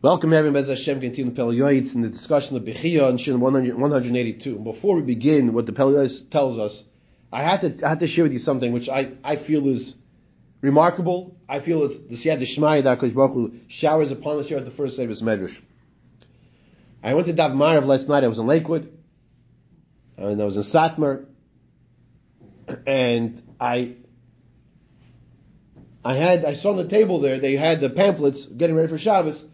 Welcome, everyone. Bez Hashem, continue the Yoetz in the discussion of Bechia and Shin 182. Before we begin, what the Yoetz tells us, I have to I have to share with you something which I, I feel is remarkable. I feel it's the Siyad that Kosh Baruch Hu showers upon us here at the first day of his Medrash. I went to Dav Marav last night. I was in Lakewood, and I was in Satmar, and I I had I saw on the table there they had the pamphlets getting ready for Shabbos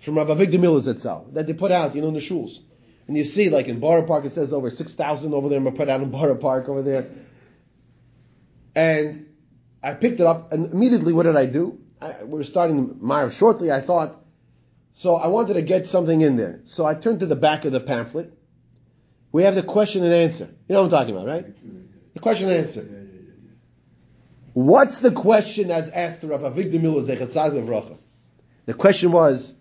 from Rav Avigdor Miller's Etzel that they put out, you know, in the shuls. And you see, like in Borough Park, it says over 6,000 over there, put out in Borough Park over there. And I picked it up, and immediately what did I do? I, we were starting Marav shortly. I thought, so I wanted to get something in there. So I turned to the back of the pamphlet. We have the question and answer. You know what I'm talking about, right? The question and answer. What's the question that's asked to Rav Avigdor Miller Zechat The question was,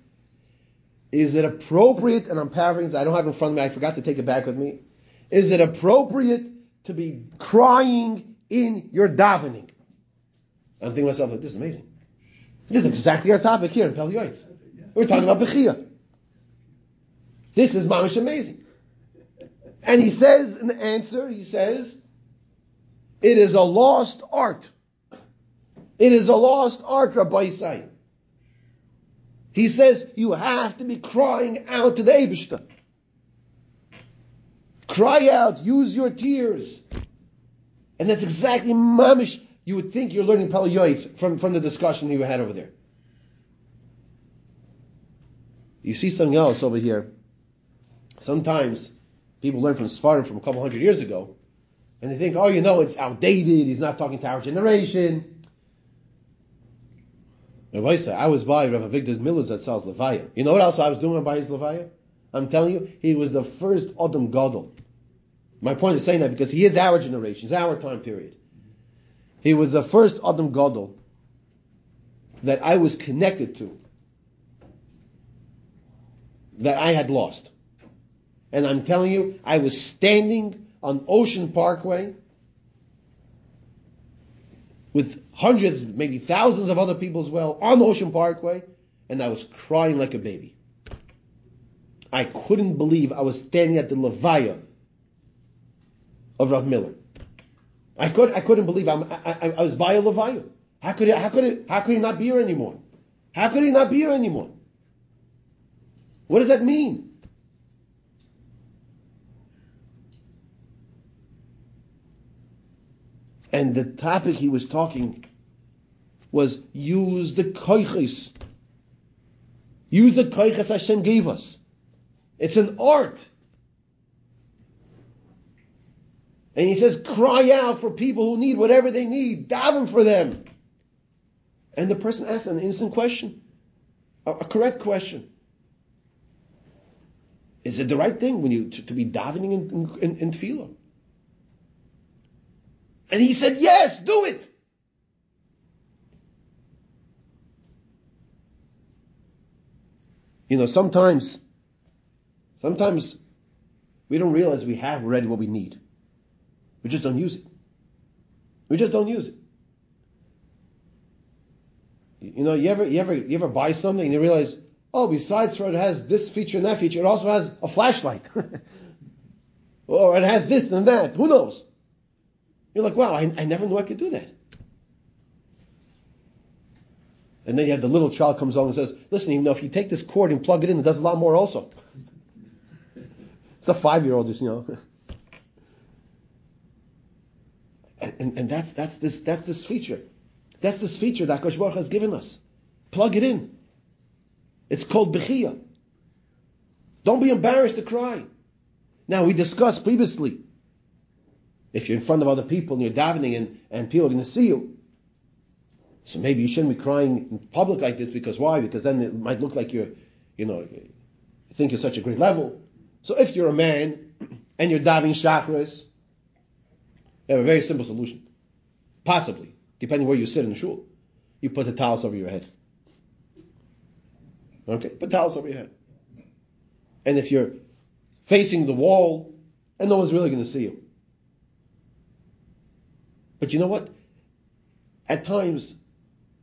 is it appropriate, and I'm paraphrasing, I don't have it in front of me, I forgot to take it back with me. Is it appropriate to be crying in your davening? I'm thinking to myself, this is amazing. This is exactly our topic here in Pele Yoetz. We're talking about Bechia. This is mamish amazing. And he says in the answer, he says, it is a lost art. It is a lost art, Rabbosai. He says you have to be crying out to the Abishta. Cry out, use your tears. And that's exactly mamish. You would think you're learning Pele Yoetz from, from the discussion you had over there. You see something else over here. Sometimes people learn from Sfarim from a couple hundred years ago, and they think, oh, you know, it's outdated. He's not talking to our generation. I was by Rav Avigdor Miller's at sells Levaya. You know what else I was doing by his Levaya? I'm telling you, he was the first Adam Gadol. My point is saying that because he is our generation, it's our time period. He was the first Adam Gadol that I was connected to, that I had lost. And I'm telling you, I was standing on Ocean Parkway with hundreds, maybe thousands of other people as well on Ocean Parkway, and I was crying like a baby. I couldn't believe I was standing at the Levaya of Rav Miller. I could I couldn't believe I'm, I, I was by a Levaya. How could it, how could it, how could he not be here anymore? How could he not be here anymore? What does that mean? And the topic he was talking was use the koiches. Use the koiches Hashem gave us. It's an art. And he says, cry out for people who need whatever they need. Daven for them. And the person asks an innocent question, a, a correct question. Is it the right thing when you to, to be davening in, in, in tefillah? And he said, yes, do it. You know, sometimes, sometimes we don't realize we have already what we need. We just don't use it. We just don't use it. You know, you ever, you ever, you ever buy something and you realize, oh, besides for it has this feature and that feature, it also has a flashlight. or it has this and that. Who knows? You're like, wow, I, I never knew I could do that. And then you have the little child comes along and says, listen, even though if you take this cord and plug it in, it does a lot more also. it's a five-year-old just, you know. And, and, and, that's, that's this, that's this feature. That's this feature that Kosh Baruch has given us. Plug it in. It's called Bechia. Don't be embarrassed to cry. Now, we discussed previously if you're in front of other people and you're davening and, and people are going to see you. So maybe you shouldn't be crying in public like this because why? Because then it might look like you're, you know, you think you're such a great level. So if you're a man and you're davening chakras, you have a very simple solution. Possibly, depending where you sit in the shul. You put the tallis over your head. Okay? Put tallis over your head. And if you're facing the wall and no one's really going to see you, but you know what? At times,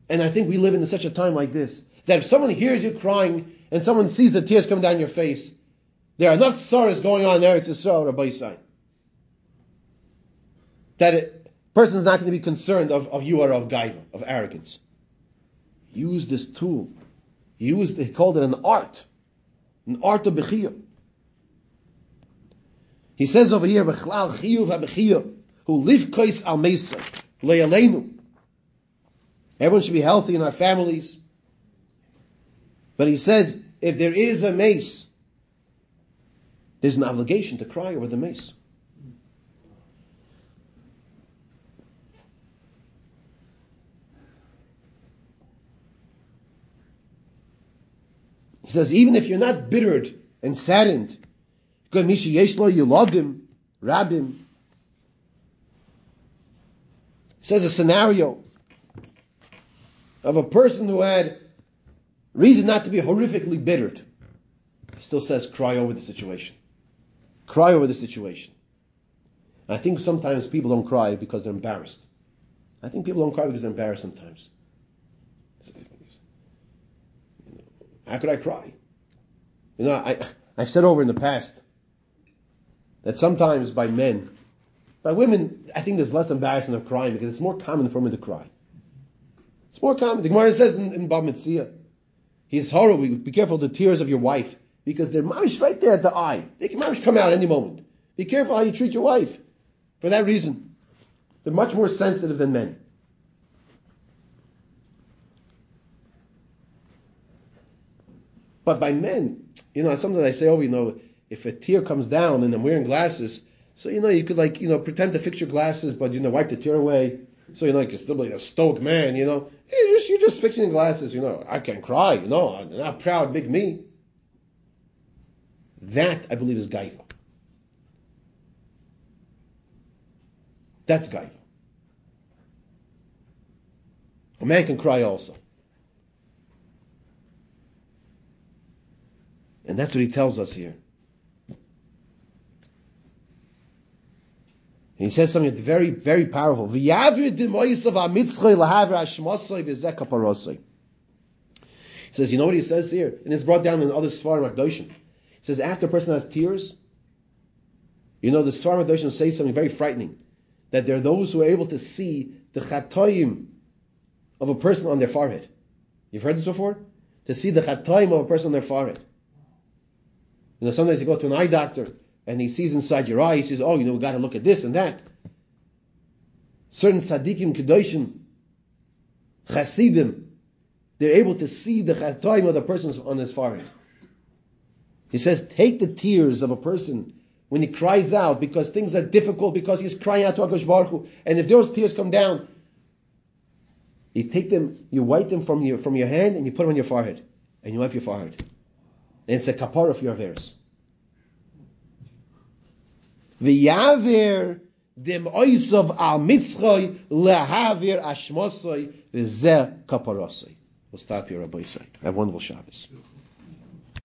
and I think we live in such a time like this, that if someone hears you crying and someone sees the tears coming down your face, there are enough sorrows going on there to Yisrael Rabbi sign. That a person's not going to be concerned of, of you or of gaiva, of arrogance. Use this tool. Use, he called it an art. An art of bechiyah. He says over here, Bechlal chiyuv ha who live kois al mesa, le'aleinu. Everyone should be healthy in our families. But he says, if there is a mace, there's an obligation to cry over the mace. He says, even if you're not bittered and saddened, you loved him, Rabim. Says a scenario of a person who had reason not to be horrifically bittered. He still says, cry over the situation. Cry over the situation. I think sometimes people don't cry because they're embarrassed. I think people don't cry because they're embarrassed sometimes. How could I cry? You know, I, I've said over in the past that sometimes by men, by women, I think there's less embarrassment of crying because it's more common for women to cry. It's more common. The Gemara says in, in Bava Metzia, he's horrible. Be careful the tears of your wife because they're mamish right there at the eye. They can mamish come out any moment. Be careful how you treat your wife. For that reason, they're much more sensitive than men. But by men, you know, sometimes I say, oh, you know, if a tear comes down and I'm wearing glasses, so you know, you could like, you know, pretend to fix your glasses, but you know, wipe the tear away. So you know, you're still be a stoic man, you know. You're just, you're just fixing glasses, you know. I can cry, you know. I'm not proud, big me. That, I believe, is gaiva. That's gaiva. A man can cry also. And that's what he tells us here. He says something that's very, very powerful. He says, you know what he says here? And it's brought down in other Sfarim Hakdoshim. He says, after a person has tears, you know, the Sfarim Hakdoshim say something very frightening. That there are those who are able to see the chatoim of a person on their forehead. You've heard this before? To see the chatoim of a person on their forehead. You know, sometimes you go to an eye doctor and he sees inside your eye, he says, oh, you know, we got to look at this and that. Certain tzaddikim, kedoshim, chasidim, they're able to see the chatoim of the person on his forehead. He says, take the tears of a person when he cries out because things are difficult because he's crying out to Akash Baruch Hu, and if those tears come down, you take them, you wipe them from your from your hand and you put them on your forehead, and you wipe your forehead, and it's a kapara for your aveiros. V'yaver dem oisov al mitzchoy lehavir ashmosoy v'zeh kaparosoi. We'll stop here, Rabbosai. Have a wonderful Shabbos.